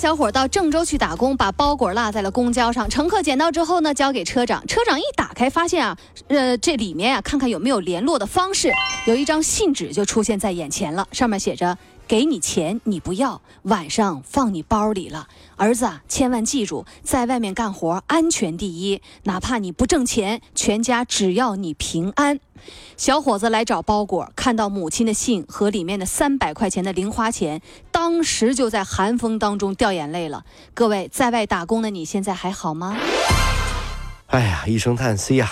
小伙到郑州去打工，把包裹落在了公交上。乘客捡到之后呢，交给车长。车长一打开，发现啊，呃，这里面啊，看看有没有联络的方式。有一张信纸就出现在眼前了，上面写着：“给你钱你不要，晚上放你包里了。儿子啊，千万记住，在外面干活安全第一，哪怕你不挣钱，全家只要你平安。”小伙子来找包裹，看到母亲的信和里面的三百块钱的零花钱，当时就在寒风当中掉眼泪了。各位在外打工的你现在还好吗？哎呀，一声叹息呀！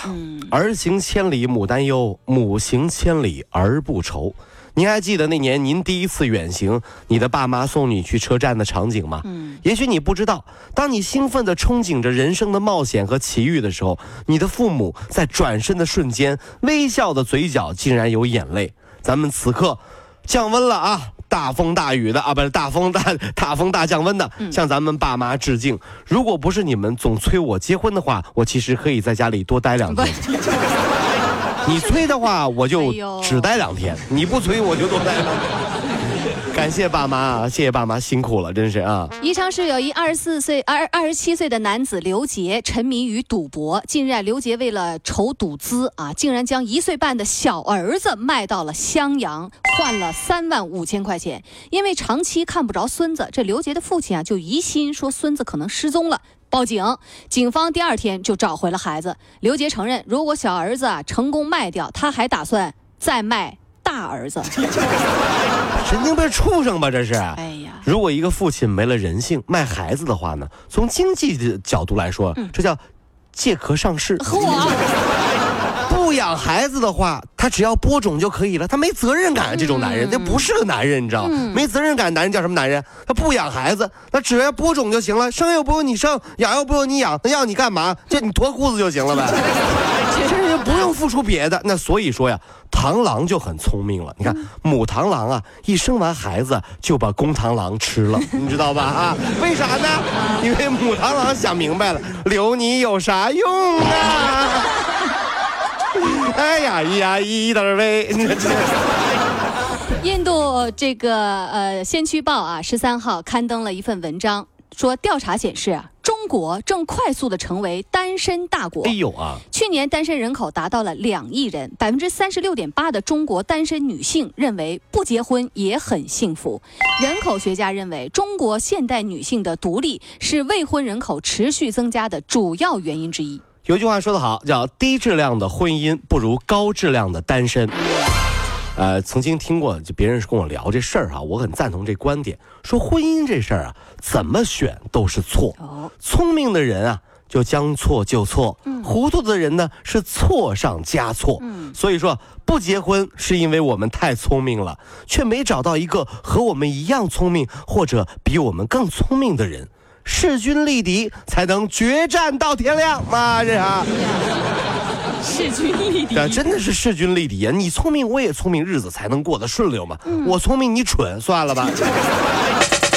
儿行千里母担忧，母行千里儿不愁。您还记得那年您第一次远行，你的爸妈送你去车站的场景吗？嗯，也许你不知道，当你兴奋地憧憬着人生的冒险和奇遇的时候，你的父母在转身的瞬间，微笑的嘴角竟然有眼泪。咱们此刻降温了啊！大风大雨的啊，不是大风大大风大降温的，向咱们爸妈致敬。如果不是你们总催我结婚的话，我其实可以在家里多待两天。你催的话，我就只待两天；你不催，我就多待两天。感谢爸妈啊，谢谢爸妈辛苦了，真是啊。宜昌市有一二十四岁、二二十七岁的男子刘杰沉迷于赌博。近日啊，刘杰为了筹赌资啊，竟然将一岁半的小儿子卖到了襄阳，换了三万五千块钱。因为长期看不着孙子，这刘杰的父亲啊就疑心说孙子可能失踪了，报警。警方第二天就找回了孩子。刘杰承认，如果小儿子啊成功卖掉，他还打算再卖。大儿子，神经病畜生吧？这是。哎呀，如果一个父亲没了人性，卖孩子的话呢？从经济的角度来说，这叫借壳上市。不养孩子的话，他只要播种就可以了。他没责任感，这种男人，那不是个男人，你知道吗？没责任感男人叫什么男人？他不养孩子，他只要播种就行了。生又不用你生，养又不用你养，那要你干嘛？就你脱裤子就行了呗。其实也不用付出别的。那所以说呀。螳螂就很聪明了，你看母螳螂啊，一生完孩子就把公螳螂吃了，你知道吧？啊，为啥呢？因为母螳螂想明白了，留你有啥用啊？哎呀呀，一点喂！印度这个呃《先驱报》啊，十三号刊登了一份文章，说调查显示啊。中国正快速的成为单身大国。哎呦啊！去年单身人口达到了两亿人，百分之三十六点八的中国单身女性认为不结婚也很幸福。人口学家认为，中国现代女性的独立是未婚人口持续增加的主要原因之一。有句话说得好，叫低质量的婚姻不如高质量的单身。呃，曾经听过，就别人跟我聊这事儿哈，我很赞同这观点。说婚姻这事儿啊，怎么选都是错。聪明的人啊，就将错就错；糊涂的人呢，是错上加错。所以说，不结婚是因为我们太聪明了，却没找到一个和我们一样聪明或者比我们更聪明的人。势均力敌，才能决战到天亮嘛，这啊。势均力敌，真的是势均力敌啊！你聪明，我也聪明，日子才能过得顺溜嘛。我聪明，你蠢，算了吧。